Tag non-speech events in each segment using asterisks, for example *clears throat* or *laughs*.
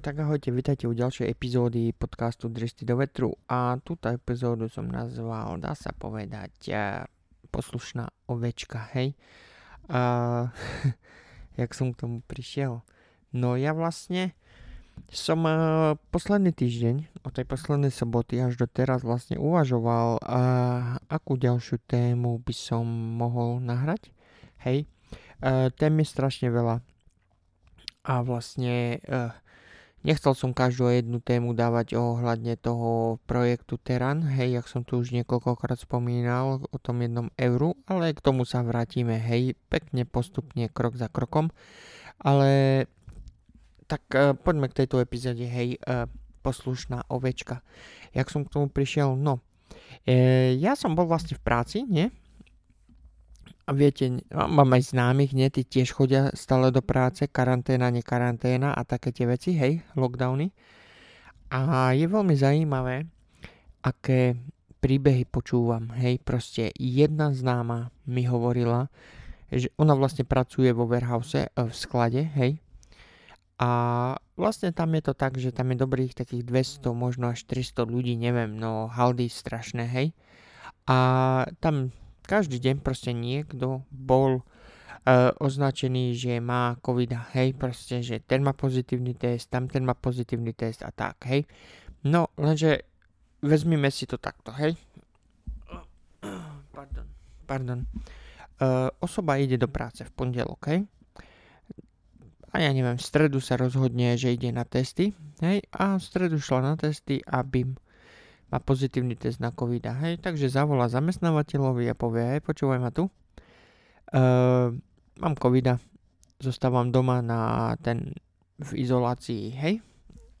tak ahojte, vítajte u ďalšej epizódy podcastu Dristy do vetru a túto epizódu som nazval, dá sa povedať, uh, poslušná ovečka, hej. Uh, *laughs* jak som k tomu prišiel? No ja vlastne som uh, posledný týždeň, od tej poslednej soboty až do teraz vlastne uvažoval, uh, akú ďalšiu tému by som mohol nahrať, hej. Tém je strašne veľa a vlastne uh, nechcel som každú jednu tému dávať ohľadne toho projektu Teran, hej, jak som tu už niekoľkokrát spomínal o tom jednom euru, ale k tomu sa vrátime, hej, pekne postupne, krok za krokom, ale tak uh, poďme k tejto epizóde, hej, uh, poslušná ovečka. Jak som k tomu prišiel, no, e, ja som bol vlastne v práci, nie, a viete, mám aj známych, nie, tí tiež chodia stále do práce, karanténa, nekaranténa a také tie veci, hej, lockdowny. A je veľmi zaujímavé, aké príbehy počúvam, hej, proste jedna známa mi hovorila, že ona vlastne pracuje vo warehouse, e, v sklade, hej, a vlastne tam je to tak, že tam je dobrých takých 200, možno až 300 ľudí, neviem, no haldy strašné, hej. A tam každý deň proste niekto bol uh, označený, že má covid, hej, proste, že ten má pozitívny test, tam ten má pozitívny test a tak, hej. No, lenže vezmime si to takto, hej. Pardon, pardon. Uh, osoba ide do práce v pondelok, hej. A ja neviem, v stredu sa rozhodne, že ide na testy, hej, a v stredu šla na testy, aby má pozitívny test na COVID. Hej, takže zavolá zamestnávateľovi a povie, hej, počúvaj ma tu, uh, mám COVID, zostávam doma na ten v izolácii, hej?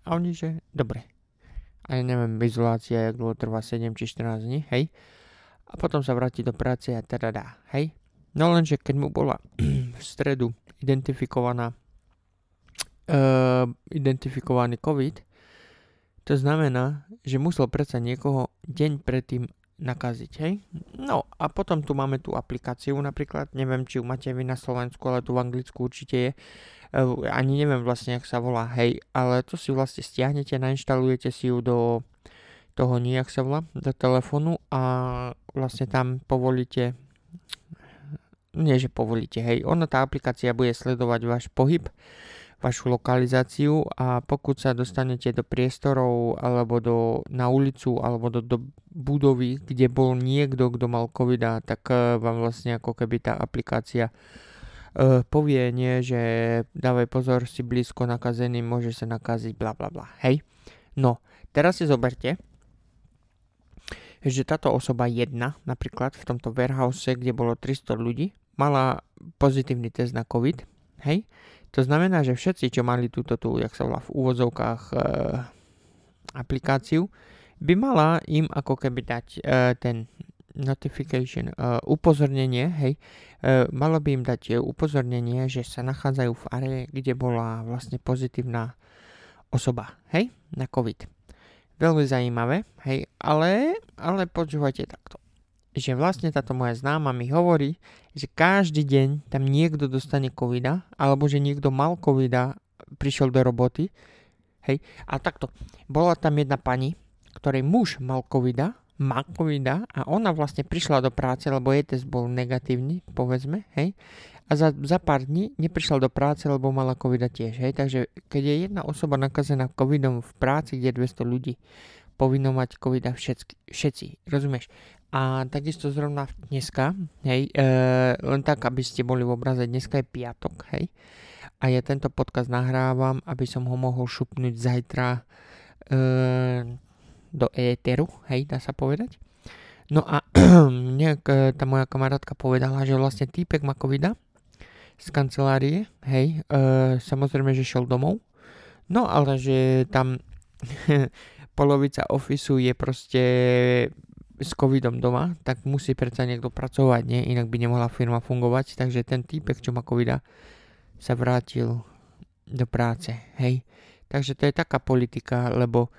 A oni, že dobre. A ja neviem, izolácia, jak dlho trvá 7 či 14 dní, hej? A potom sa vráti do práce a teda dá, hej? No lenže keď mu bola *clears throat* v stredu identifikovaná uh, identifikovaný COVID, to znamená, že musel predsa niekoho deň predtým nakaziť, hej? No a potom tu máme tú aplikáciu napríklad, neviem, či ju máte vy na Slovensku, ale tu v Anglicku určite je. Uh, ani neviem vlastne, jak sa volá, hej, ale to si vlastne stiahnete, nainštalujete si ju do toho nejak sa volá, do telefónu a vlastne tam povolíte nie, že povolíte, hej, ona tá aplikácia bude sledovať váš pohyb, vašu lokalizáciu a pokud sa dostanete do priestorov alebo do, na ulicu alebo do, do budovy, kde bol niekto, kto mal covid tak uh, vám vlastne ako keby tá aplikácia uh, povie, nie, že dávaj pozor, si blízko nakazený, môže sa nakaziť, bla bla bla, hej. No, teraz si zoberte, že táto osoba jedna, napríklad v tomto warehouse, kde bolo 300 ľudí, mala pozitívny test na COVID, hej, to znamená, že všetci, čo mali túto tu, jak sa volá v úvodzovkách e, aplikáciu, by mala im ako keby dať e, ten notification, e, upozornenie, hej, e, malo by im dať upozornenie, že sa nachádzajú v are, kde bola vlastne pozitívna osoba, hej, na COVID. Veľmi zaujímavé, hej, ale, ale počúvajte takto že vlastne táto moja známa mi hovorí, že každý deň tam niekto dostane covida, alebo že niekto mal covida, prišiel do roboty, hej, a takto, bola tam jedna pani, ktorej muž mal covida, má covida a ona vlastne prišla do práce, lebo jej test bol negatívny, povedzme, hej, a za, za pár dní neprišla do práce, lebo mala covida tiež, hej, takže keď je jedna osoba nakazená covidom v práci, kde je 200 ľudí, povinno mať covida všetky, všetci, rozumieš? A takisto zrovna dneska, hej, e, len tak, aby ste boli v obraze, dneska je piatok, hej. A ja tento podcast nahrávam, aby som ho mohol šupnúť zajtra e, do éteru, hej, dá sa povedať. No a *clears throat* nejak e, tá moja kamarátka povedala, že vlastne týpek má covida z kancelárie, hej, e, samozrejme, že šiel domov, no ale že tam *laughs* polovica ofisu je proste s covidom doma, tak musí predsa niekto pracovať, nie? Inak by nemohla firma fungovať, takže ten týpek, čo má covida, sa vrátil do práce, hej. Takže to je taká politika, lebo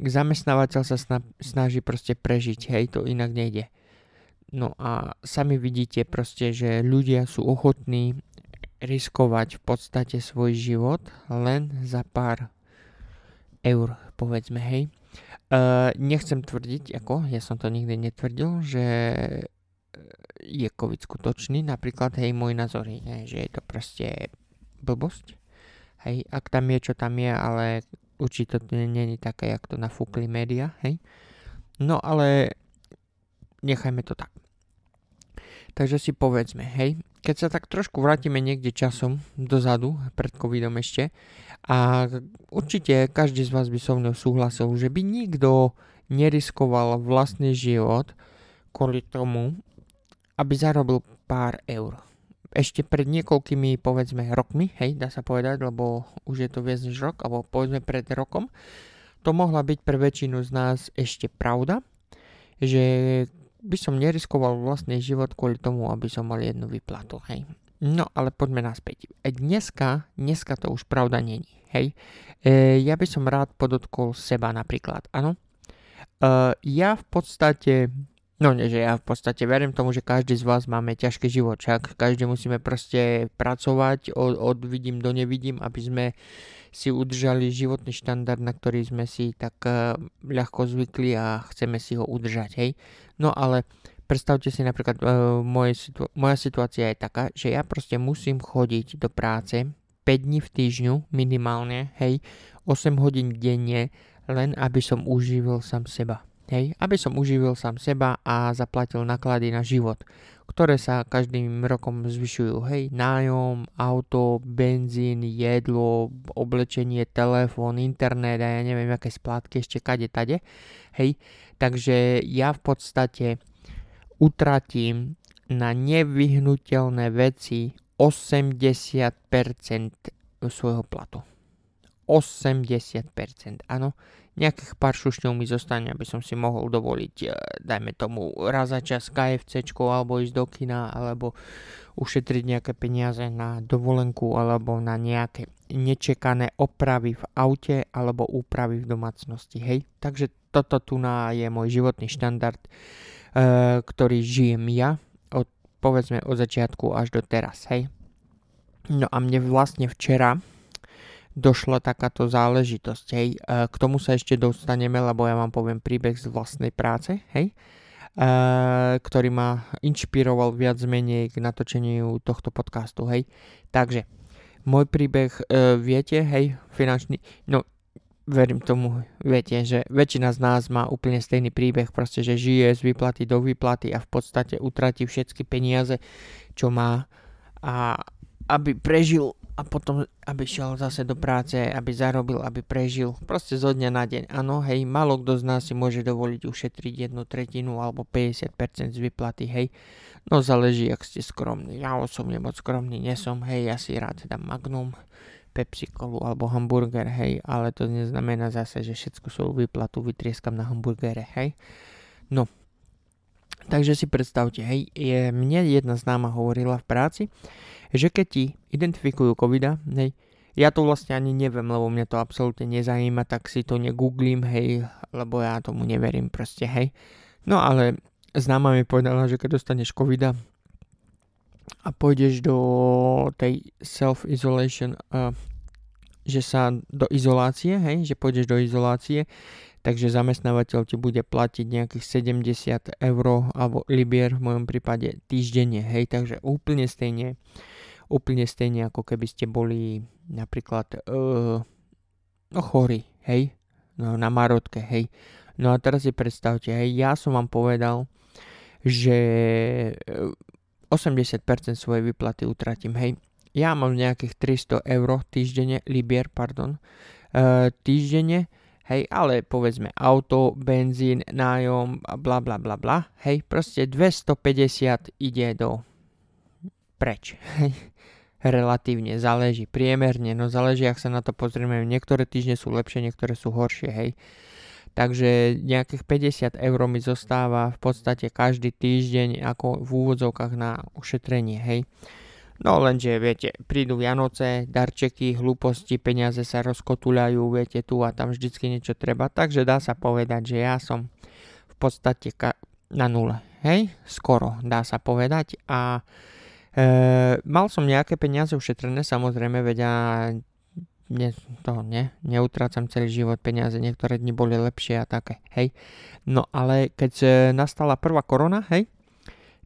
zamestnávateľ sa snaží proste prežiť, hej, to inak nejde. No a sami vidíte proste, že ľudia sú ochotní riskovať v podstate svoj život len za pár eur, povedzme, hej. Nechcem tvrdiť, ako, ja som to nikdy netvrdil, že je COVID skutočný, napríklad, hej, môj názor je, že je to proste blbosť, hej, ak tam je, čo tam je, ale určite to není také, jak to nafúkli média, hej. No ale nechajme to tak. Takže si povedzme, hej, keď sa tak trošku vrátime niekde časom dozadu, pred covidom ešte, a určite každý z vás by so mnou súhlasil, že by nikto neriskoval vlastný život kvôli tomu, aby zarobil pár eur. Ešte pred niekoľkými, povedzme, rokmi, hej, dá sa povedať, lebo už je to viac než rok, alebo povedzme pred rokom, to mohla byť pre väčšinu z nás ešte pravda, že by som neriskoval vlastný život kvôli tomu, aby som mal jednu vyplatu, hej. No, ale poďme naspäť. E, dneska, dneska to už pravda není, hej. E, ja by som rád podotkol seba napríklad, áno. E, ja v podstate, no nie, že ja v podstate verím tomu, že každý z vás máme ťažký život, však každý musíme proste pracovať od, od vidím do nevidím, aby sme si udržali životný štandard, na ktorý sme si tak uh, ľahko zvykli a chceme si ho udržať, hej. No ale predstavte si napríklad, uh, moje situ- moja situácia je taká, že ja proste musím chodiť do práce 5 dní v týždňu minimálne, hej, 8 hodín denne, len aby som uživil sám seba. Hej, aby som uživil sám seba a zaplatil náklady na život, ktoré sa každým rokom zvyšujú. Hej, nájom, auto, benzín, jedlo, oblečenie, telefón, internet a ja neviem, aké splátky ešte kade tade. Hej, takže ja v podstate utratím na nevyhnutelné veci 80% svojho platu. 80%, áno nejakých pár šušňov mi zostane, aby som si mohol dovoliť, e, dajme tomu, raz za čas KFC alebo ísť do kina, alebo ušetriť nejaké peniaze na dovolenku, alebo na nejaké nečekané opravy v aute, alebo úpravy v domácnosti, hej. Takže toto tu na je môj životný štandard, e, ktorý žijem ja, od, povedzme od začiatku až do teraz, hej. No a mne vlastne včera, došla takáto záležitosť, hej. E, k tomu sa ešte dostaneme, lebo ja vám poviem príbeh z vlastnej práce, hej. E, ktorý ma inšpiroval viac menej k natočeniu tohto podcastu, hej. Takže, môj príbeh, e, viete, hej, finančný, no verím tomu, viete, že väčšina z nás má úplne stejný príbeh, proste, že žije z výplaty do výplaty a v podstate utratí všetky peniaze, čo má a aby prežil a potom, aby šiel zase do práce, aby zarobil, aby prežil. Proste zo dňa na deň. Áno, hej, malo kto z nás si môže dovoliť ušetriť jednu tretinu alebo 50% z vyplaty, hej. No záleží, ak ste skromní. Ja osobne moc skromný nesom, hej, ja si rád dám Magnum, Pepsi Colu alebo hamburger, hej, ale to neznamená zase, že všetko svoju vyplatu vytrieskam na hamburgere, hej. No, takže si predstavte, hej, je, mne jedna známa hovorila v práci, že keď ti identifikujú COVID, hej, ja to vlastne ani neviem, lebo mňa to absolútne nezajíma, tak si to negooglím, hej, lebo ja tomu neverím proste, hej. No ale známa mi povedala, že keď dostaneš COVID a pôjdeš do tej self-isolation, uh, že sa do izolácie, hej, že pôjdeš do izolácie, takže zamestnávateľ ti bude platiť nejakých 70 eur alebo libier v mojom prípade týždenne, hej, takže úplne stejne úplne stejne ako keby ste boli napríklad uh, no chorí, hej, no, na marotke, hej. No a teraz si predstavte, hej, ja som vám povedal, že 80% eh, svojej vyplaty utratím, hej. Ja mám nejakých 300 eur týždenne, libier, pardon, uh, týždenne, hej, ale povedzme auto, benzín, nájom, bla bla bla bla, hej, proste 250 ide do preč, *laughs* hej relatívne, záleží priemerne, no záleží, ak sa na to pozrieme, niektoré týždne sú lepšie, niektoré sú horšie, hej. Takže nejakých 50 eur mi zostáva v podstate každý týždeň ako v úvodzovkách na ušetrenie, hej. No lenže, viete, prídu Vianoce, darčeky, hlúposti, peniaze sa rozkotuľajú, viete, tu a tam vždycky niečo treba, takže dá sa povedať, že ja som v podstate ka- na nule, hej, skoro dá sa povedať. A mal som nejaké peniaze ušetrené, samozrejme, veď ne, to ne, neutrácam celý život peniaze, niektoré dni boli lepšie a také, hej. No ale keď e, nastala prvá korona, hej,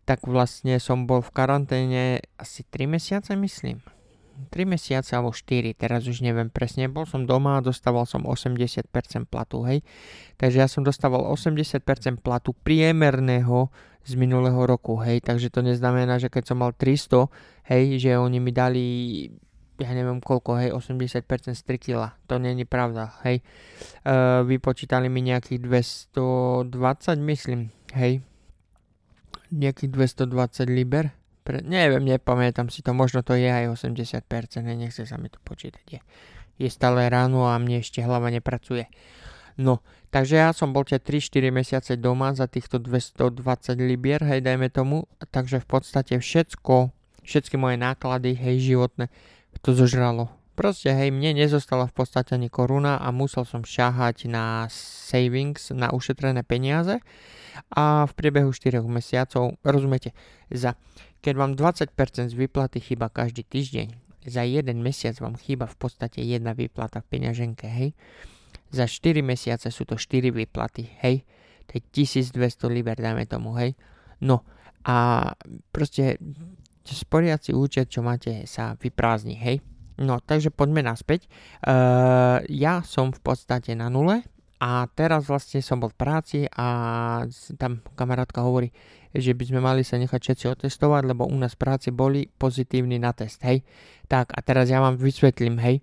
tak vlastne som bol v karanténe asi 3 mesiace, myslím. 3 mesiace alebo 4, teraz už neviem presne, bol som doma a dostával som 80% platu, hej. Takže ja som dostával 80% platu priemerného z minulého roku, hej, takže to neznamená, že keď som mal 300, hej, že oni mi dali ja neviem koľko, hej, 80% z 3 kg. To není pravda, hej. Uh, vypočítali mi nejakých 220, myslím, hej. Nejakých 220 liber. Pre, neviem, nepamätám si to, možno to je aj 80%, hej, nechce sa mi to počítať. Je, je stále ráno a mne ešte hlava nepracuje. No, takže ja som bol tie 3-4 mesiace doma za týchto 220 libier, hej, dajme tomu. Takže v podstate všetko, všetky moje náklady, hej, životné, to zožralo. Proste, hej, mne nezostala v podstate ani koruna a musel som šahať na savings, na ušetrené peniaze a v priebehu 4 mesiacov, rozumiete, za, keď vám 20% z výplaty chýba každý týždeň, za jeden mesiac vám chýba v podstate jedna výplata v peňaženke, hej. Za 4 mesiace sú to 4 výplaty, hej. To je 1200 liber, dajme tomu, hej. No a proste sporiaci účet, čo máte, sa vyprázdni, hej. No, takže poďme naspäť. Uh, ja som v podstate na nule a teraz vlastne som bol v práci a tam kamarátka hovorí, že by sme mali sa nechať všetci otestovať, lebo u nás v práci boli pozitívni na test, hej. Tak a teraz ja vám vysvetlím, hej.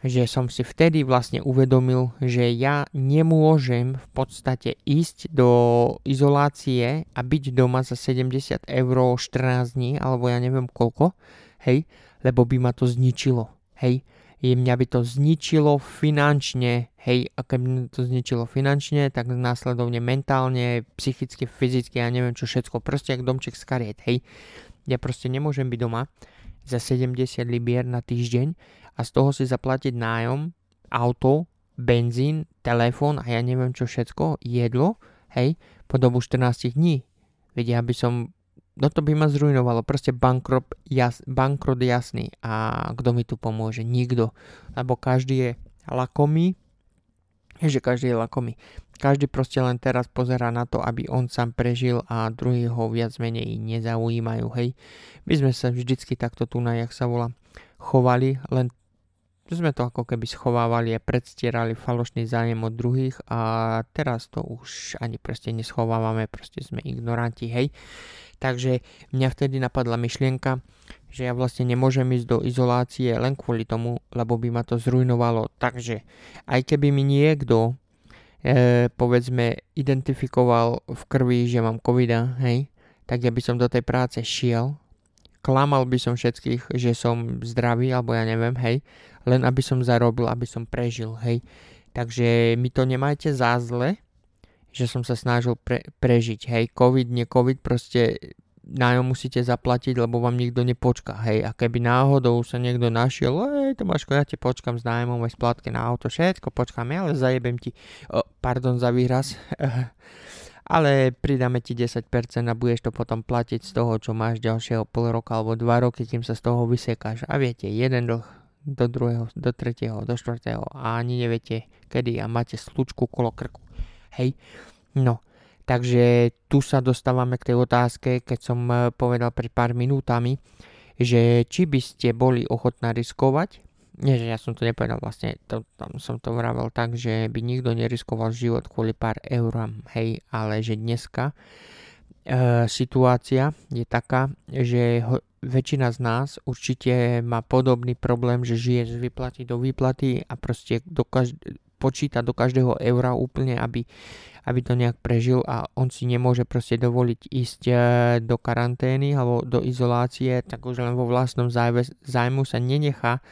Že som si vtedy vlastne uvedomil, že ja nemôžem v podstate ísť do izolácie a byť doma za 70 eur 14 dní, alebo ja neviem koľko, hej, lebo by ma to zničilo, hej. Je, mňa by to zničilo finančne, hej, a keď by to zničilo finančne, tak následovne mentálne, psychicky, fyzicky, ja neviem čo všetko, proste jak domček z kariet, hej. Ja proste nemôžem byť doma za 70 libier na týždeň, a z toho si zaplatiť nájom, auto, benzín, telefón a ja neviem čo všetko, jedlo, hej, po dobu 14 dní. Veď ja by som, no to by ma zrujnovalo, proste bankrot, jas, bankrot jasný a kto mi tu pomôže? Nikto, lebo každý je lakomý, že každý je lakomý. Každý proste len teraz pozera na to, aby on sám prežil a druhý ho viac menej nezaujímajú, hej. My sme sa vždycky takto tu na, jak sa volá, chovali, len sme to ako keby schovávali a predstierali falošný zájem od druhých a teraz to už ani proste neschovávame, proste sme ignoranti, hej. Takže mňa vtedy napadla myšlienka, že ja vlastne nemôžem ísť do izolácie len kvôli tomu, lebo by ma to zrujnovalo. Takže aj keby mi niekto e, povedzme identifikoval v krvi, že mám covida, hej, tak ja by som do tej práce šiel, klamal by som všetkých, že som zdravý, alebo ja neviem, hej, len aby som zarobil, aby som prežil, hej. Takže mi to nemajte za zle, že som sa snažil pre, prežiť, hej. Covid, nie Covid, proste nájom musíte zaplatiť, lebo vám nikto nepočká, hej. A keby náhodou sa niekto našiel, hej, Tomáško, ja ti počkam s nájomom aj splátke na auto, všetko počkám, ale zajebem ti, oh, pardon za výraz, *laughs* ale pridáme ti 10% a budeš to potom platiť z toho, čo máš ďalšieho pol roka alebo 2 roky, kým sa z toho vysekáš. A viete, jeden dlh do druhého, do tretieho, do štvrtého a ani neviete kedy a máte slučku kolo krku. Hej, no, takže tu sa dostávame k tej otázke, keď som eh, povedal pred pár minútami, že či by ste boli ochotná riskovať, nie, že ja som to nepovedal vlastne, to, tam som to vravel tak, že by nikto neriskoval život kvôli pár eurám, hej, ale že dneska situácia je taká, že ho, väčšina z nás určite má podobný problém, že žije z výplaty do výplaty a proste do každ- počíta do každého eura úplne, aby, aby to nejak prežil a on si nemôže proste dovoliť ísť e, do karantény alebo do izolácie, tak už len vo vlastnom zájmu sa nenechá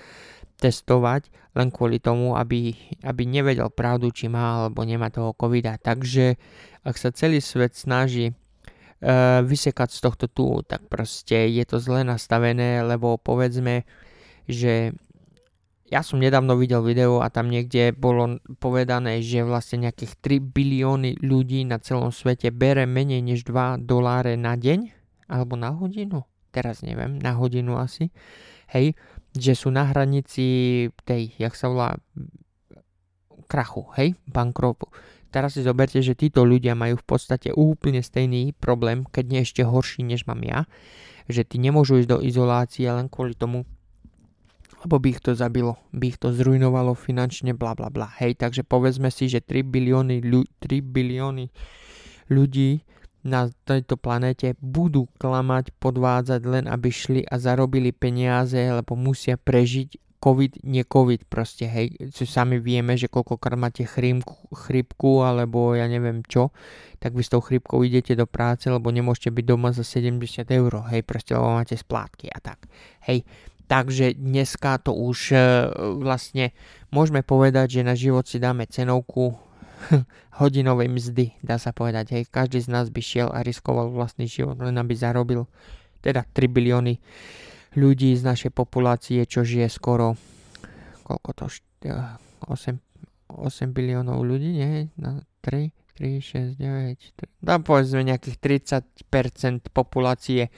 testovať len kvôli tomu, aby, aby nevedel pravdu, či má alebo nemá toho covida. Takže ak sa celý svet snaží vysekať z tohto tu, tak proste je to zle nastavené, lebo povedzme, že ja som nedávno videl video a tam niekde bolo povedané, že vlastne nejakých 3 bilióny ľudí na celom svete bere menej než 2 doláre na deň alebo na hodinu. teraz neviem, na hodinu asi, hej, že sú na hranici tej, jak sa volá, krachu, hej, bankrotu. Teraz si zoberte, že títo ľudia majú v podstate úplne stejný problém, keď nie ešte horší, než mám ja, že ty nemôžu ísť do izolácie len kvôli tomu, lebo by ich to zabilo, by ich to zrujnovalo finančne, bla bla bla. Hej, takže povedzme si, že 3 bilióny, 3 bilióny ľudí na tejto planéte budú klamať, podvádzať len aby šli a zarobili peniaze, lebo musia prežiť COVID, nie COVID proste, hej, čo sami vieme, že koľkokrát máte chrímku, chrypku alebo ja neviem čo, tak vy s tou chrypkou idete do práce, lebo nemôžete byť doma za 70 eur, hej, proste lebo máte splátky a tak, hej. Takže dneska to už e, vlastne môžeme povedať, že na život si dáme cenovku *laughs* hodinovej mzdy, dá sa povedať. Hej, každý z nás by šiel a riskoval vlastný život, len aby zarobil teda 3 bilióny ľudí z našej populácie, čo žije skoro koľko to 8, 8 biliónov ľudí, nie? Na 3, 3, 6, 9, 3, dá povedzme nejakých 30% populácie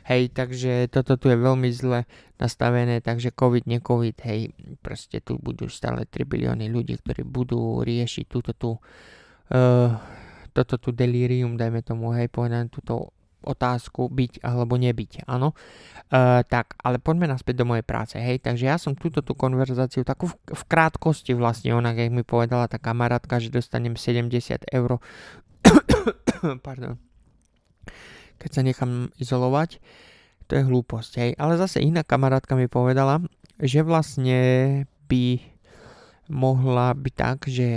Hej, takže toto tu je veľmi zle nastavené, takže COVID, ne COVID, hej, proste tu budú stále 3 bilióny ľudí, ktorí budú riešiť túto tu, uh, toto tu delirium, dajme tomu, hej, povedať túto otázku byť alebo nebyť, áno. Uh, tak, ale poďme naspäť do mojej práce, hej, takže ja som túto tú konverzáciu takú v, v krátkosti vlastne, onak, jak mi povedala tá kamarátka, že dostanem 70 eur, *coughs* pardon, keď sa nechám izolovať. To je hlúposť, hej. Ale zase iná kamarátka mi povedala, že vlastne by mohla byť tak, že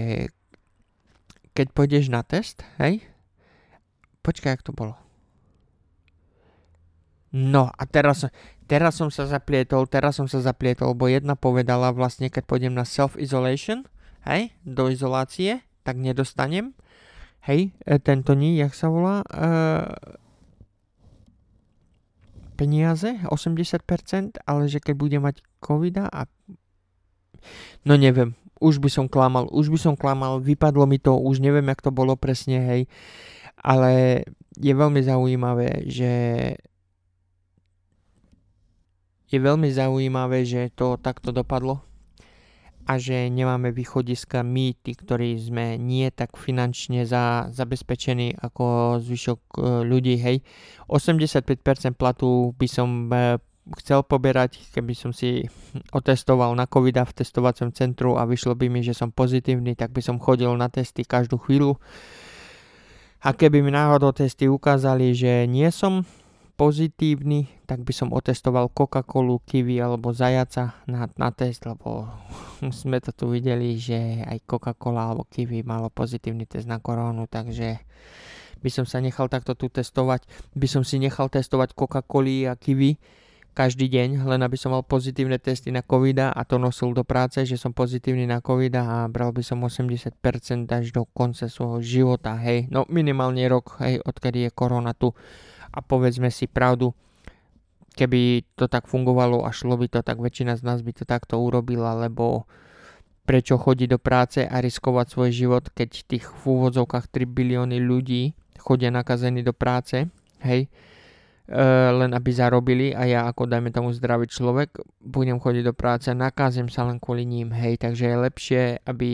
keď pôjdeš na test, hej, počkaj, jak to bolo. No a teraz, teraz som sa zaplietol, teraz som sa zaplietol, lebo jedna povedala vlastne, keď pôjdem na self-isolation, hej, do izolácie, tak nedostanem, hej, e, tento ní, jak sa volá, uh, peniaze, 80%, ale že keď bude mať covida a... No neviem, už by som klamal, už by som klamal, vypadlo mi to, už neviem, jak to bolo presne, hej. Ale je veľmi zaujímavé, že je veľmi zaujímavé, že to takto dopadlo a že nemáme východiska my, tí, ktorí sme nie tak finančne za, zabezpečení ako zvyšok e, ľudí, hej. 85% platu by som e, chcel poberať, keby som si otestoval na covid v testovacom centru a vyšlo by mi, že som pozitívny, tak by som chodil na testy každú chvíľu. A keby mi náhodou testy ukázali, že nie som pozitívny, tak by som otestoval Coca-Colu, kiwi alebo zajaca na, na test, lebo *laughs* sme to tu videli, že aj Coca-Cola alebo kiwi malo pozitívny test na korónu, takže by som sa nechal takto tu testovať. By som si nechal testovať Coca-Coli a kiwi každý deň, len aby som mal pozitívne testy na covid a to nosil do práce, že som pozitívny na covid a bral by som 80% až do konca svojho života, hej. No minimálne rok, hej, odkedy je korona tu a povedzme si pravdu, keby to tak fungovalo a šlo by to, tak väčšina z nás by to takto urobila, lebo prečo chodiť do práce a riskovať svoj život, keď tých v úvodzovkách 3 bilióny ľudí chodia nakazení do práce, hej, e, len aby zarobili a ja ako dajme tomu zdravý človek budem chodiť do práce a nakázem sa len kvôli ním, hej, takže je lepšie, aby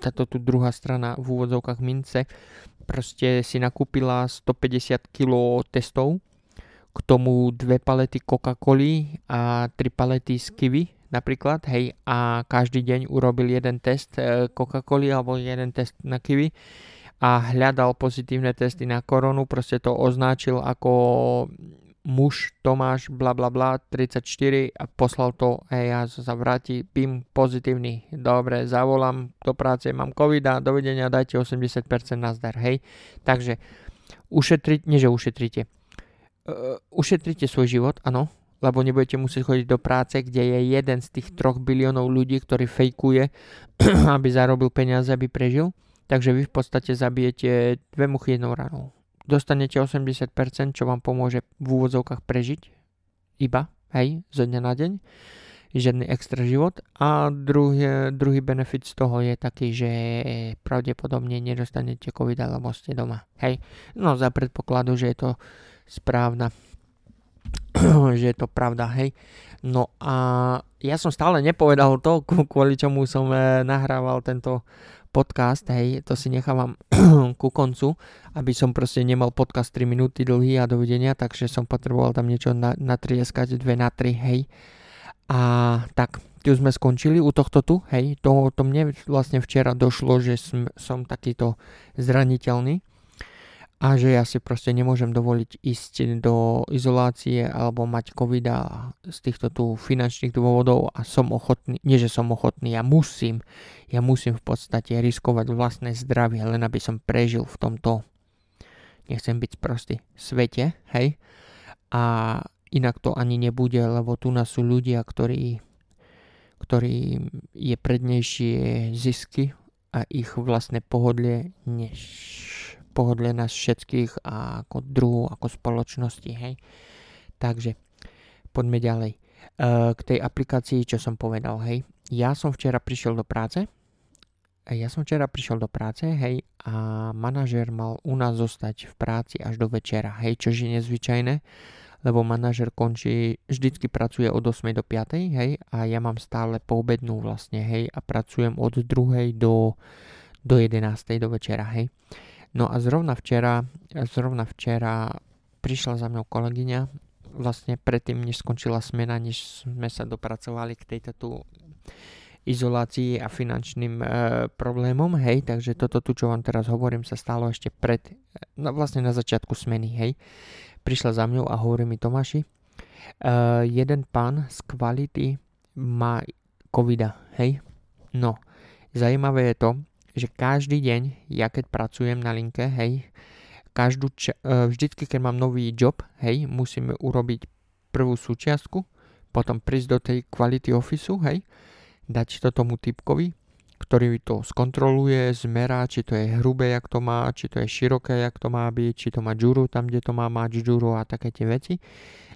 táto tu druhá strana v úvodzovkách mince proste si nakúpila 150 kg testov, k tomu dve palety Coca-Coly a tri palety z kiwi napríklad, hej, a každý deň urobil jeden test e, Coca-Coly alebo jeden test na kiwi a hľadal pozitívne testy na koronu, proste to označil ako muž Tomáš bla bla bla 34 a poslal to a ja sa vráti, pím pozitívny, dobre, zavolám do práce, mám covid a dovidenia, dajte 80% nazdar, hej. Takže ušetriť, nie že ušetrite, uh, ušetrite svoj život, áno, lebo nebudete musieť chodiť do práce, kde je jeden z tých troch biliónov ľudí, ktorý fejkuje, *clears throat* aby zarobil peniaze, aby prežil. Takže vy v podstate zabijete dve muchy jednou ranou dostanete 80%, čo vám pomôže v úvodzovkách prežiť. Iba, hej, zo dňa na deň, žiadny extra život. A druhý, druhý benefit z toho je taký, že pravdepodobne nedostanete covid alebo ste doma, hej, no za predpokladu, že je to správna *clears throat* že je to pravda, hej. No a ja som stále nepovedal to, kvôli čomu som e, nahrával tento podcast, hej, to si nechávam *clears throat* ku koncu, aby som proste nemal podcast 3 minúty dlhý a dovidenia, takže som potreboval tam niečo na, natrieskať, 2 na 3, hej. A tak, tu sme skončili u tohto tu, hej, to, to mne vlastne včera došlo, že som, som takýto zraniteľný a že ja si proste nemôžem dovoliť ísť do izolácie alebo mať covid z týchto tu finančných dôvodov a som ochotný, nie že som ochotný, ja musím, ja musím v podstate riskovať vlastné zdravie, len aby som prežil v tomto, nechcem byť prostý, svete, hej. A inak to ani nebude, lebo tu nás sú ľudia, ktorí, ktorí je prednejšie zisky a ich vlastné pohodlie než pohodlie nás všetkých a ako druhu, ako spoločnosti, hej. Takže poďme ďalej. Uh, k tej aplikácii, čo som povedal, hej. Ja som včera prišiel do práce, ja som včera prišiel do práce, hej, a manažer mal u nás zostať v práci až do večera, hej, čo je nezvyčajné, lebo manažer končí, vždycky pracuje od 8 do 5, hej, a ja mám stále poobednú vlastne, hej, a pracujem od 2 do, do 11 do večera, hej. No a zrovna včera, zrovna včera prišla za mnou kolegyňa, vlastne predtým, než skončila smena, než sme sa dopracovali k tejto tu izolácii a finančným e, problémom, hej, takže toto tu, čo vám teraz hovorím, sa stalo ešte pred, no vlastne na začiatku smeny, hej. Prišla za mňou a hovorí mi Tomáši, e, jeden pán z kvality má covida, hej. No, zaujímavé je to, že každý deň, ja keď pracujem na linke, hej, každú ča- e, vždycky, keď mám nový job, hej, musíme urobiť prvú súčiastku, potom prísť do tej quality officeu, hej, dať to tomu typkovi, ktorý to skontroluje, zmerá, či to je hrubé, jak to má, či to je široké, jak to má byť, či to má džuru tam, kde to má mať džuru a také tie veci.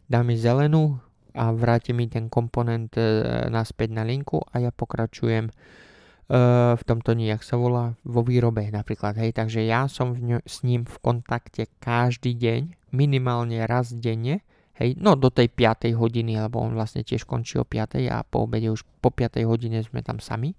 Dá mi zelenú a vráti mi ten komponent e, naspäť na linku a ja pokračujem v tomto nejak sa volá vo výrobe napríklad, hej, takže ja som v ňo, s ním v kontakte každý deň, minimálne raz denne, hej, no do tej 5. hodiny, lebo on vlastne tiež končí o 5. a po obede už po 5. hodine sme tam sami,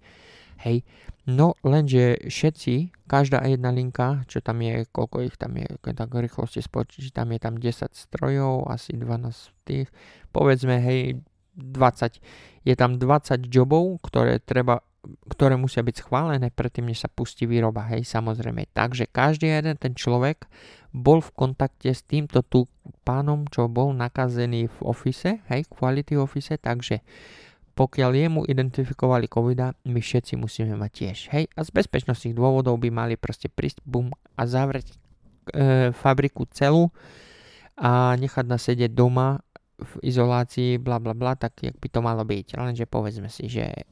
hej, no lenže všetci, každá jedna linka, čo tam je, koľko ich tam je, keď tak rýchlosti spočítam, je tam 10 strojov, asi 12 tých, povedzme, hej, 20, je tam 20 jobov, ktoré treba ktoré musia byť schválené predtým, než sa pustí výroba, hej, samozrejme. Takže každý jeden ten človek bol v kontakte s týmto tu pánom, čo bol nakazený v office, hej, quality office, takže pokiaľ jemu identifikovali COVID, my všetci musíme mať tiež, hej, a z bezpečnostných dôvodov by mali proste prísť, bum, a zavrieť e, fabriku celú a nechať nás sedieť doma v izolácii, bla bla bla, tak jak by to malo byť. Lenže povedzme si, že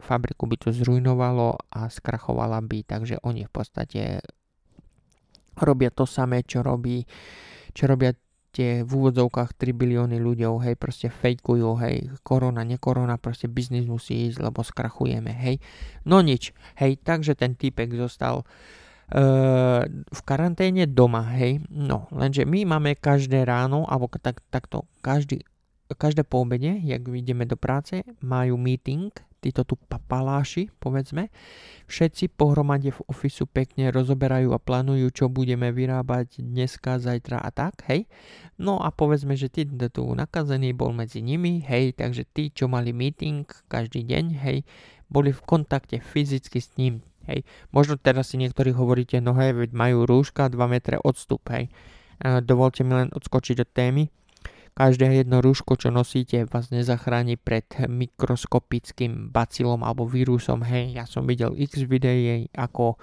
fabriku by to zrujnovalo a skrachovala by, takže oni v podstate robia to samé, čo robí, čo robia tie v úvodzovkách 3 bilióny ľuďov, hej, proste fejkujú, hej, korona, nekorona, proste biznis musí ísť, lebo skrachujeme, hej. No nič, hej, takže ten týpek zostal uh, v karanténe doma, hej. No, lenže my máme každé ráno, alebo tak, takto, každý, každé po obede, jak ideme do práce, majú meeting, títo tu papaláši, povedzme, všetci pohromade v ofisu pekne rozoberajú a plánujú, čo budeme vyrábať dneska, zajtra a tak, hej. No a povedzme, že ty tu nakazený bol medzi nimi, hej, takže tí, čo mali meeting každý deň, hej, boli v kontakte fyzicky s ním, hej. Možno teraz si niektorí hovoríte, no hej, majú rúška 2 metre odstup, hej. Dovolte mi len odskočiť od témy Každé jedno rúško, čo nosíte, vás nezachráni pred mikroskopickým bacilom alebo vírusom. Hej, ja som videl x videí, ako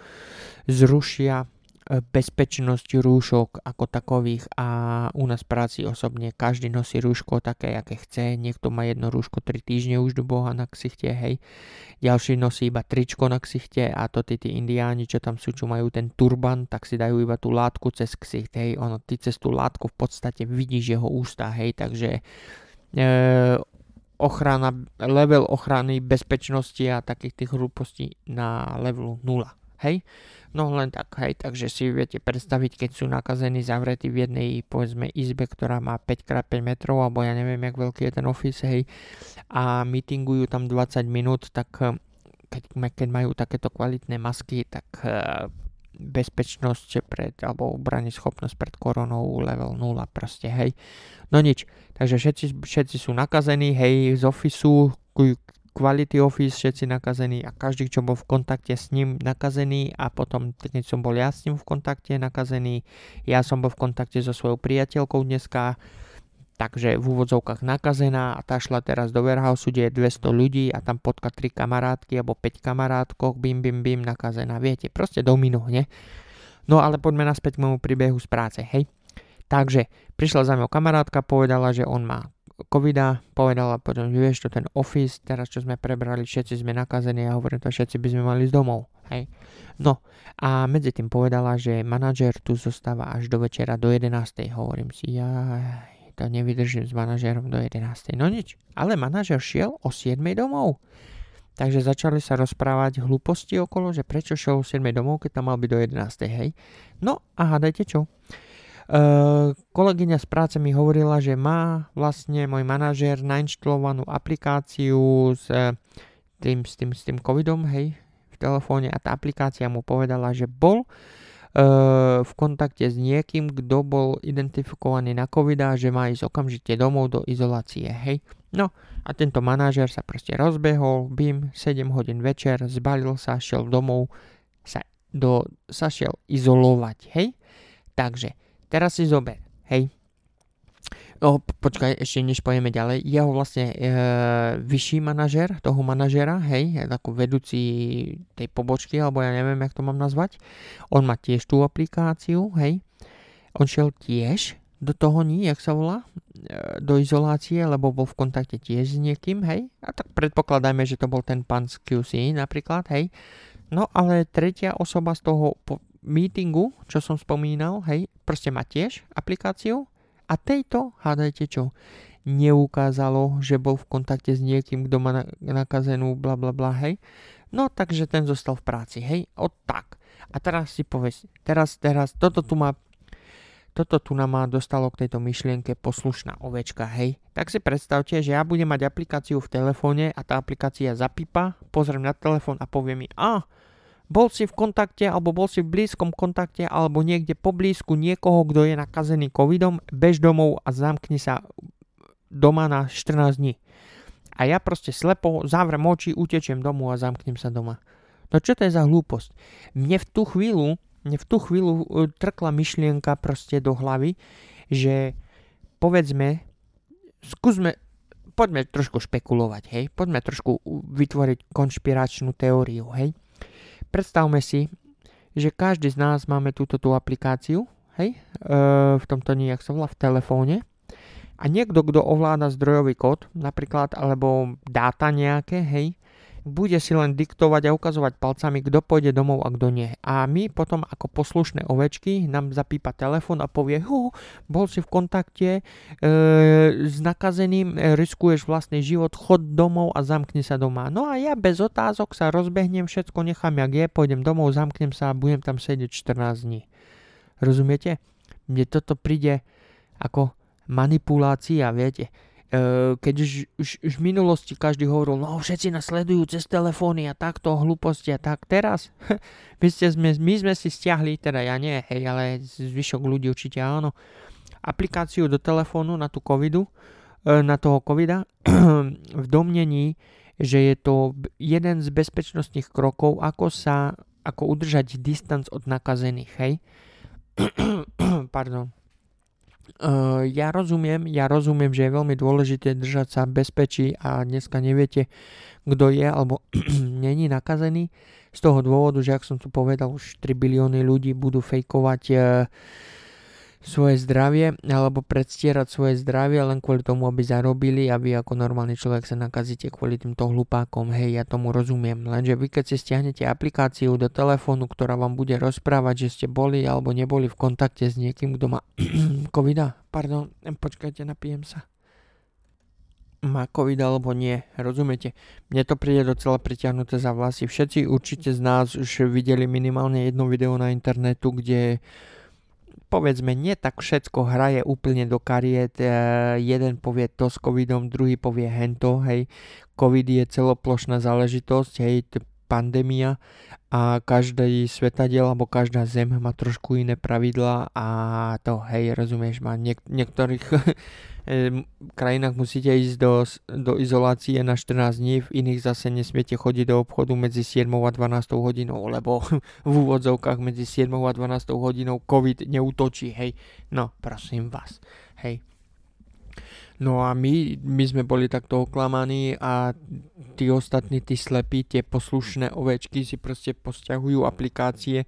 zrušia bezpečnosť rúšok ako takových a u nás práci osobne každý nosí rúško také, aké chce. Niekto má jedno rúško 3 týždne už do boha na ksichte, hej. Ďalší nosí iba tričko na ksichte a to tí, tí indiáni, čo tam sú, čo majú ten turban, tak si dajú iba tú látku cez ksicht, hej. Ono, ty cez tú látku v podstate vidíš jeho ústa, hej, takže e, ochrana, level ochrany bezpečnosti a takých tých hlúpostí na levelu 0 hej. No len tak, hej, takže si viete predstaviť, keď sú nakazení zavretí v jednej, povedzme, izbe, ktorá má 5x5 metrov, alebo ja neviem, jak veľký je ten office, hej, a meetingujú tam 20 minút, tak eh, keď, keď majú takéto kvalitné masky, tak uh, bezpečnosť pred, alebo schopnosť pred koronou level 0 proste, hej. No nič, takže všetci, všetci sú nakazení, hej, z ofisu, Quality Office, všetci nakazení a každý, čo bol v kontakte s ním nakazený a potom, keď som bol ja s ním v kontakte nakazený, ja som bol v kontakte so svojou priateľkou dneska, takže v úvodzovkách nakazená a tá šla teraz do warehouse, kde je 200 ľudí a tam potka 3 kamarátky alebo 5 kamarátkov, bim, bim, bim, nakazená. Viete, proste domino, ne? No ale poďme naspäť k môjmu príbehu z práce, hej? Takže prišla za mňou kamarátka, povedala, že on má covida, povedala potom, že vieš to ten office, teraz čo sme prebrali, všetci sme nakazení a hovorím to, všetci by sme mali z domov. Hej. No a medzi tým povedala, že manažer tu zostáva až do večera do 11. Hovorím si, ja to nevydržím s manažerom do 11. No nič, ale manažer šiel o 7. domov. Takže začali sa rozprávať hlúposti okolo, že prečo šiel o 7. domov, keď tam mal byť do 11. Hej. No a hádajte čo? Uh, kolegyňa z práce mi hovorila, že má vlastne môj manažér nainštalovanú aplikáciu s tým, s tým, s tým covidom, hej, v telefóne a tá aplikácia mu povedala, že bol uh, v kontakte s niekým, kto bol identifikovaný na covid a že má ísť okamžite domov do izolácie, hej. No a tento manažér sa proste rozbehol, bim, 7 hodín večer, zbalil sa, šiel domov, sa, do, sa šiel izolovať, hej. Takže Teraz si zober, hej. No, počkaj, ešte než pojeme ďalej. Jeho vlastne e, vyšší manažer, toho manažera, hej, ako vedúci tej pobočky, alebo ja neviem, jak to mám nazvať. On má tiež tú aplikáciu, hej. On šiel tiež do toho ní, jak sa volá, e, do izolácie, lebo bol v kontakte tiež s niekým, hej. A tak predpokladajme, že to bol ten pán z QC napríklad, hej. No ale tretia osoba z toho po, meetingu, čo som spomínal, hej, proste má tiež aplikáciu a tejto, hádajte čo, neukázalo, že bol v kontakte s niekým, kto má nakazenú bla bla bla, hej. No takže ten zostal v práci, hej, o tak. A teraz si povedz, teraz, teraz, toto tu má toto tu nám má dostalo k tejto myšlienke poslušná ovečka, hej. Tak si predstavte, že ja budem mať aplikáciu v telefóne a tá aplikácia zapípa, pozriem na telefón a povie mi, a, ah, bol si v kontakte alebo bol si v blízkom kontakte alebo niekde poblízku niekoho, kto je nakazený covidom, bež domov a zamkni sa doma na 14 dní. A ja proste slepo zavrem oči, utečiem domov a zamknem sa doma. No čo to je za hlúposť? Mne v tú chvíľu, mne v tú chvíľu e, trkla myšlienka proste do hlavy, že povedzme, skúsme, poďme trošku špekulovať, hej, poďme trošku vytvoriť konšpiračnú teóriu, hej predstavme si, že každý z nás máme túto tú aplikáciu, hej, e, v tomto nejak sa volá v telefóne. A niekto, kto ovláda zdrojový kód, napríklad, alebo dáta nejaké, hej, bude si len diktovať a ukazovať palcami, kto pôjde domov a kto nie. A my potom ako poslušné ovečky nám zapípa telefon a povie, hu, bol si v kontakte e, s nakazeným, e, riskuješ vlastný život, chod domov a zamkni sa doma. No a ja bez otázok sa rozbehnem, všetko nechám jak je, pôjdem domov, zamknem sa a budem tam sedieť 14 dní. Rozumiete? Mne toto príde ako manipulácia, viete keď už, už, už v minulosti každý hovoril, no všetci nás sledujú cez telefóny a takto hlúposti a tak teraz, *laughs* my, ste, sme, my sme si stiahli, teda ja nie, hej, ale zvyšok ľudí určite áno, aplikáciu do telefónu na tú covidu, eh, na toho covida *clears throat* v domnení, že je to jeden z bezpečnostných krokov, ako sa, ako udržať distanc od nakazených, hej. *clears throat* Pardon. Uh, ja rozumiem, ja rozumiem, že je veľmi dôležité držať sa bezpečí a dneska neviete, kto je alebo *clears throat* není nakazený. Z toho dôvodu, že ak som tu povedal, už 3 bilióny ľudí budú fejkovať uh, svoje zdravie alebo predstierať svoje zdravie len kvôli tomu, aby zarobili a vy ako normálny človek sa nakazíte kvôli týmto hlupákom. Hej, ja tomu rozumiem. Lenže vy keď si stiahnete aplikáciu do telefónu, ktorá vám bude rozprávať, že ste boli alebo neboli v kontakte s niekým, kto má *clears throat* covida. Pardon, počkajte, napijem sa. má COVID alebo nie. Rozumiete? Mne to príde docela priťahnuté za vlasy. Všetci určite z nás už videli minimálne jedno video na internetu, kde povedzme nie tak všetko hraje úplne do kariet. E, jeden povie to s covidom, druhý povie hento, hej. Covid je celoplošná záležitosť, hej, pandémia a každý svetadiel alebo každá zem má trošku iné pravidla a to, hej, rozumieš, má niek- niektorých *laughs* krajinách musíte ísť do, do izolácie na 14 dní, v iných zase nesmiete chodiť do obchodu medzi 7 a 12 hodinou, lebo *laughs* v úvodzovkách medzi 7 a 12 hodinou COVID neutočí, hej. No, prosím vás, hej. No a my, my sme boli takto oklamaní a tí ostatní, tí slepí, tie poslušné ovečky si proste posťahujú aplikácie e,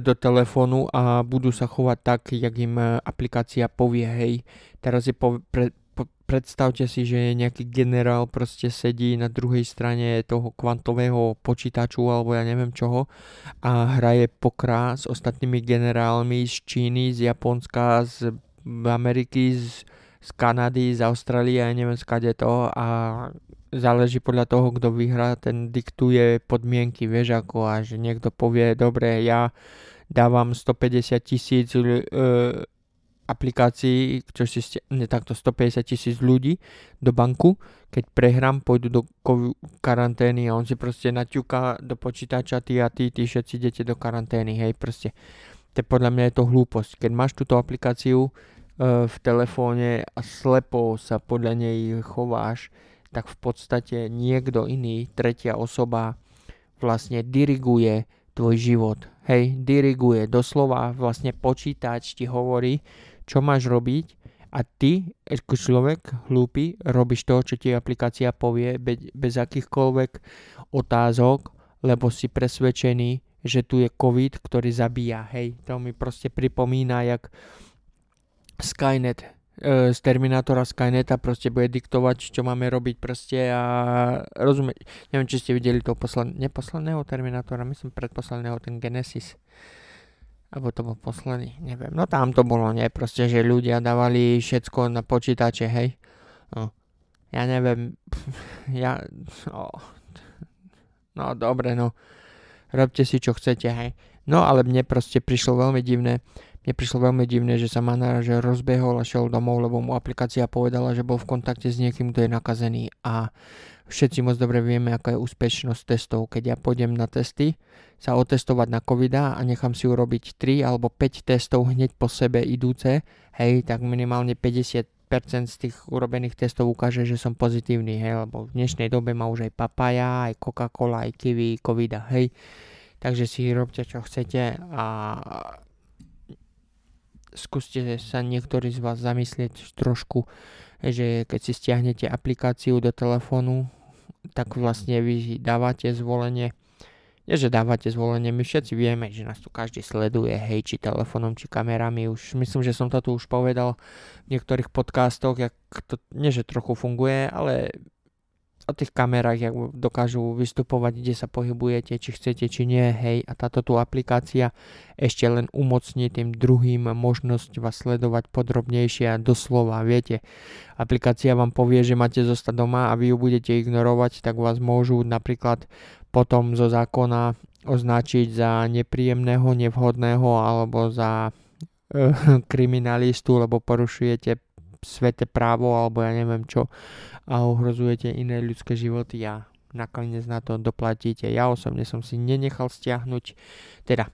do telefónu a budú sa chovať tak, jak im e, aplikácia povie, hej. Teraz si po, pre, po, predstavte si, že nejaký generál proste sedí na druhej strane toho kvantového počítaču alebo ja neviem čoho a hraje pokrá s ostatnými generálmi z Číny, z Japonska, z Ameriky, z z Kanady, z Austrálie, ja neviem skade to a záleží podľa toho, kto vyhrá, ten diktuje podmienky, vieš ako a že niekto povie, dobre, ja dávam 150 tisíc e, aplikácií, čo si ste, ne takto 150 tisíc ľudí do banku, keď prehrám, pôjdu do karantény a on si proste naťuká do počítača, ty a ty, ty všetci idete do karantény, hej, proste. To podľa mňa je to hlúposť. Keď máš túto aplikáciu, v telefóne a slepo sa podľa nej chováš, tak v podstate niekto iný, tretia osoba vlastne diriguje tvoj život. Hej, diriguje, doslova vlastne počítač ti hovorí, čo máš robiť a ty, ako človek hlúpy, robíš to, čo ti aplikácia povie bez, bez akýchkoľvek otázok, lebo si presvedčený, že tu je COVID, ktorý zabíja. Hej, to mi proste pripomína, jak Skynet e, z Terminátora Skyneta proste bude diktovať, čo máme robiť proste a rozumieť. Neviem, či ste videli toho poslan- neposledného Terminátora, myslím predposledného, ten Genesis. Alebo to bol posledný, neviem. No tam to bolo, nie? Proste, že ľudia dávali všetko na počítače, hej. No. Ja neviem, *laughs* ja, no, no dobre, no. Robte si, čo chcete, hej. No, ale mne proste prišlo veľmi divné, mne prišlo veľmi divné, že sa že rozbehol a šiel domov, lebo mu aplikácia povedala, že bol v kontakte s niekým, kto je nakazený a všetci moc dobre vieme, aká je úspešnosť testov. Keď ja pôjdem na testy, sa otestovať na covid a nechám si urobiť 3 alebo 5 testov hneď po sebe idúce, hej, tak minimálne 50% z tých urobených testov ukáže, že som pozitívny, hej, lebo v dnešnej dobe má už aj papaja, aj Coca-Cola, aj kiwi, covida, hej. Takže si robte, čo chcete a skúste sa niektorí z vás zamyslieť trošku, že keď si stiahnete aplikáciu do telefónu, tak vlastne vy dávate zvolenie, nie že dávate zvolenie, my všetci vieme, že nás tu každý sleduje, hej, či telefónom, či kamerami, už myslím, že som to tu už povedal v niektorých podcastoch, jak to, nie že trochu funguje, ale o tých kamerách, jak dokážu vystupovať, kde sa pohybujete, či chcete, či nie, hej, a táto tu aplikácia ešte len umocní tým druhým možnosť vás sledovať podrobnejšie a doslova, viete, aplikácia vám povie, že máte zostať doma a vy ju budete ignorovať, tak vás môžu napríklad potom zo zákona označiť za nepríjemného, nevhodného alebo za e, kriminalistu, lebo porušujete svete právo alebo ja neviem čo a ohrozujete iné ľudské životy a nakoniec na to doplatíte. Ja osobne som si nenechal stiahnuť, teda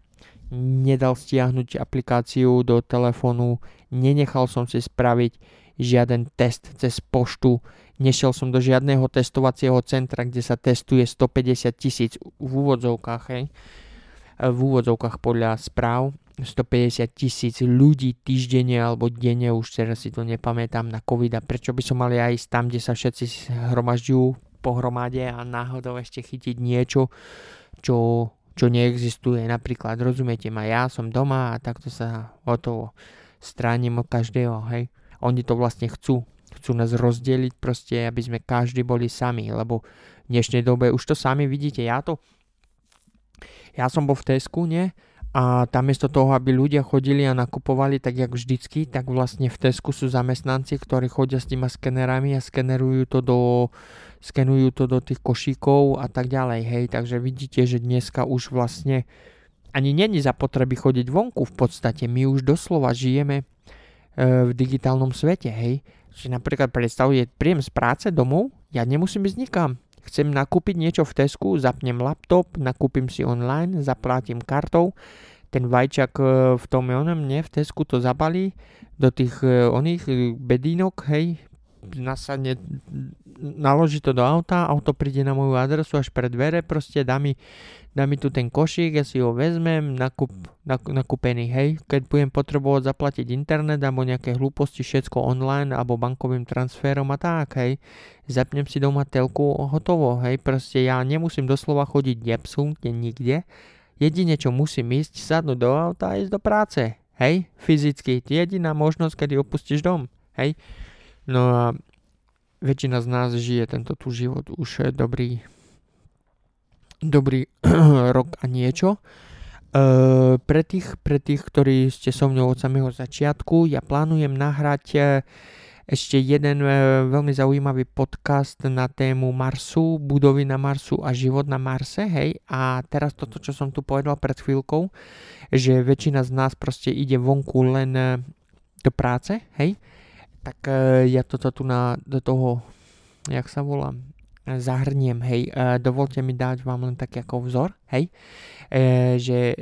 nedal stiahnuť aplikáciu do telefónu, nenechal som si spraviť žiaden test cez poštu, nešiel som do žiadneho testovacieho centra, kde sa testuje 150 tisíc v úvodzovkách, hej, v úvodzovkách podľa správ 150 tisíc ľudí týždenne alebo denne, už teraz si to nepamätám, na COVID a prečo by som mali aj tam, kde sa všetci hromažďujú pohromade a náhodou ešte chytiť niečo, čo, čo neexistuje. Napríklad, rozumiete ma, ja som doma a takto sa o to stránim od každého, hej. Oni to vlastne chcú. Chcú nás rozdeliť proste, aby sme každý boli sami, lebo v dnešnej dobe už to sami vidíte, ja to ja som bol v Tesku, nie? A tam miesto toho, aby ľudia chodili a nakupovali tak jak vždycky, tak vlastne v Tesku sú zamestnanci, ktorí chodia s týma skenerami a skenerujú to do, skenujú to do tých košíkov a tak ďalej, hej, takže vidíte, že dneska už vlastne ani není za potreby chodiť vonku v podstate, my už doslova žijeme e, v digitálnom svete, hej, že napríklad predstavuje príjem z práce domov, ja nemusím ísť nikam, chcem nakúpiť niečo v Tesku, zapnem laptop, nakúpim si online, zaplátim kartou, ten vajčak e, v tom onom, nie, v Tesku to zabalí do tých e, oných e, bedínok, hej, nasadne, naloží to do auta, auto príde na moju adresu až pred dvere, proste dá mi, dá mi tu ten košík, ja si ho vezmem, nakup, nakúpený, hej, keď budem potrebovať zaplatiť internet alebo nejaké hlúposti, všetko online alebo bankovým transferom a tak, hej, zapnem si doma telku, hotovo, hej, proste ja nemusím doslova chodiť absolútne nikde, Jedine, čo musím ísť, sadnúť do auta a ísť do práce. Hej, fyzicky. Jediná možnosť, kedy opustíš dom. Hej. No a väčšina z nás žije tento tu život už dobrý dobrý *clears throat* rok a niečo. E, pre, tých, pre tých, ktorí ste so mnou od samého začiatku, ja plánujem nahrať e, ešte jeden veľmi zaujímavý podcast na tému Marsu, budovy na Marsu a život na Marse, hej. A teraz toto, čo som tu povedal pred chvíľkou, že väčšina z nás proste ide vonku len do práce, hej. Tak e, ja toto tu na, do toho, jak sa volá, zahrniem, hej. Dovolte mi dať vám len taký ako vzor, hej. Že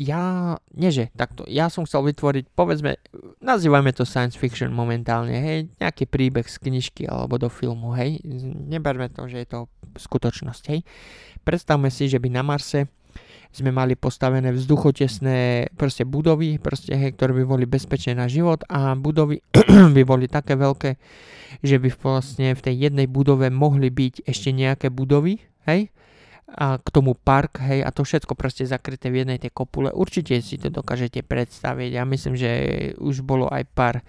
ja, nie takto, ja som chcel vytvoriť, povedzme, nazývame to science fiction momentálne, hej, nejaký príbeh z knižky alebo do filmu, hej, neberme to, že je to skutočnosť, hej. Predstavme si, že by na Marse sme mali postavené vzduchotesné proste budovy, proste, hej, ktoré by boli bezpečné na život a budovy *clears throat* by boli také veľké, že by vlastne v tej jednej budove mohli byť ešte nejaké budovy, hej, a k tomu park, hej, a to všetko proste zakryté v jednej tej kopule. Určite si to dokážete predstaviť. Ja myslím, že už bolo aj pár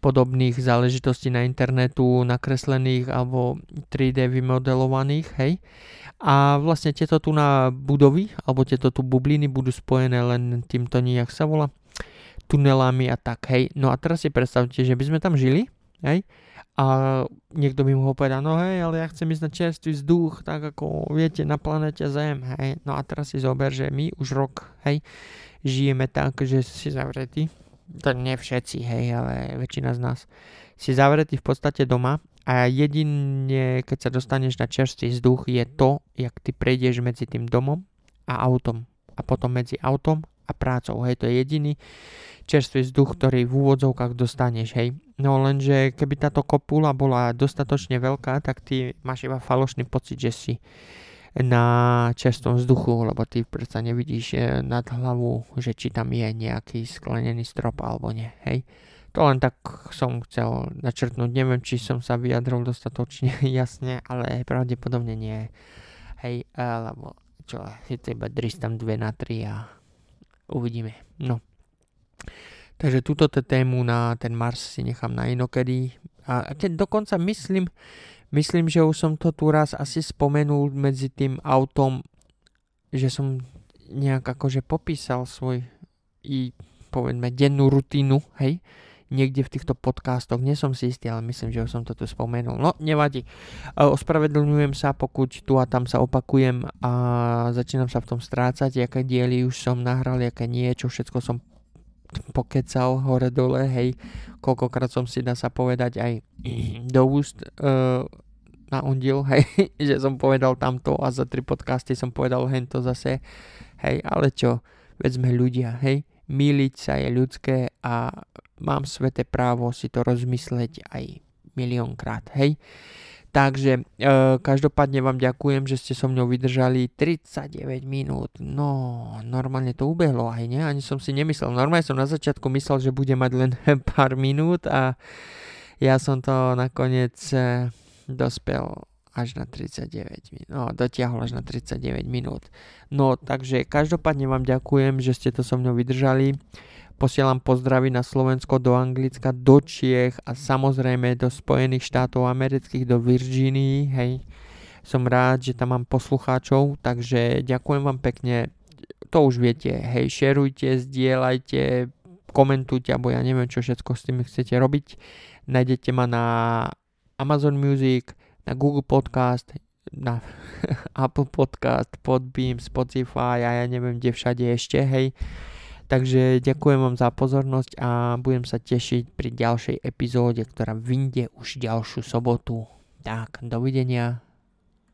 podobných záležitostí na internetu nakreslených alebo 3D vymodelovaných, hej. A vlastne tieto tu na budovy, alebo tieto tu bubliny budú spojené len týmto nijak sa volá, tunelami a tak, hej. No a teraz si predstavte, že by sme tam žili, hej, a niekto by mohol povedať, no hej, ale ja chcem ísť na čerstvý vzduch, tak ako viete, na planete Zem, hej. No a teraz si zober, že my už rok, hej, žijeme tak, že si zavretí. To nie všetci, hej, ale väčšina z nás si zavretí v podstate doma a jedine, keď sa dostaneš na čerstvý vzduch, je to, jak ty prejdeš medzi tým domom a autom. A potom medzi autom a prácou, hej, to je jediný čerstvý vzduch, ktorý v úvodzovkách dostaneš, hej. No lenže keby táto kopula bola dostatočne veľká, tak ty máš iba falošný pocit, že si na čerstvom vzduchu, lebo ty predsa nevidíš eh, nad hlavu, že či tam je nejaký sklenený strop alebo nie, hej. To len tak som chcel načrtnúť, neviem, či som sa vyjadril dostatočne *laughs* jasne, ale pravdepodobne nie. Hej, alebo čo, je to iba tam 2 na 3 a uvidíme. No. Takže túto tému na ten Mars si nechám na inokedy. A keď dokonca myslím, myslím, že už som to tu raz asi spomenul medzi tým autom, že som nejak akože popísal svoj i povedzme dennú rutínu, hej, niekde v týchto podcastoch, nie som si istý, ale myslím, že už som to tu spomenul. No, nevadí. Ospravedlňujem sa, pokud tu a tam sa opakujem a začínam sa v tom strácať, aké diely už som nahral, aké nie, čo všetko som pokecal hore dole, hej, koľkokrát som si dá sa povedať aj *clears throat* do úst uh, na ondil, *laughs* hej, že som povedal tamto a za tri podcasty som povedal hento zase, hej, ale čo, veď sme ľudia, hej, míliť sa je ľudské a mám sveté právo si to rozmysleť aj miliónkrát, hej. Takže e, každopádne vám ďakujem, že ste so mnou vydržali 39 minút. No, normálne to ubehlo aj, nie? Ani som si nemyslel. Normálne som na začiatku myslel, že bude mať len *laughs* pár minút a ja som to nakoniec e, dospel až na 39 minút. No, dotiahol až na 39 minút. No, takže každopádne vám ďakujem, že ste to so mnou vydržali. Posielam pozdravy na Slovensko, do Anglicka, do Čiech a samozrejme do Spojených štátov amerických, do Virginii, hej. Som rád, že tam mám poslucháčov, takže ďakujem vám pekne. to už viete, hej, šerujte, zdieľajte, komentujte, alebo ja neviem, čo všetko s tými chcete robiť. Nájdete ma na Amazon Music, na Google Podcast, na *laughs* Apple Podcast, Podbeam, Spotify a ja neviem, kde všade ešte, hej. Takže ďakujem vám za pozornosť a budem sa tešiť pri ďalšej epizóde, ktorá vyjde už ďalšiu sobotu. Tak, dovidenia.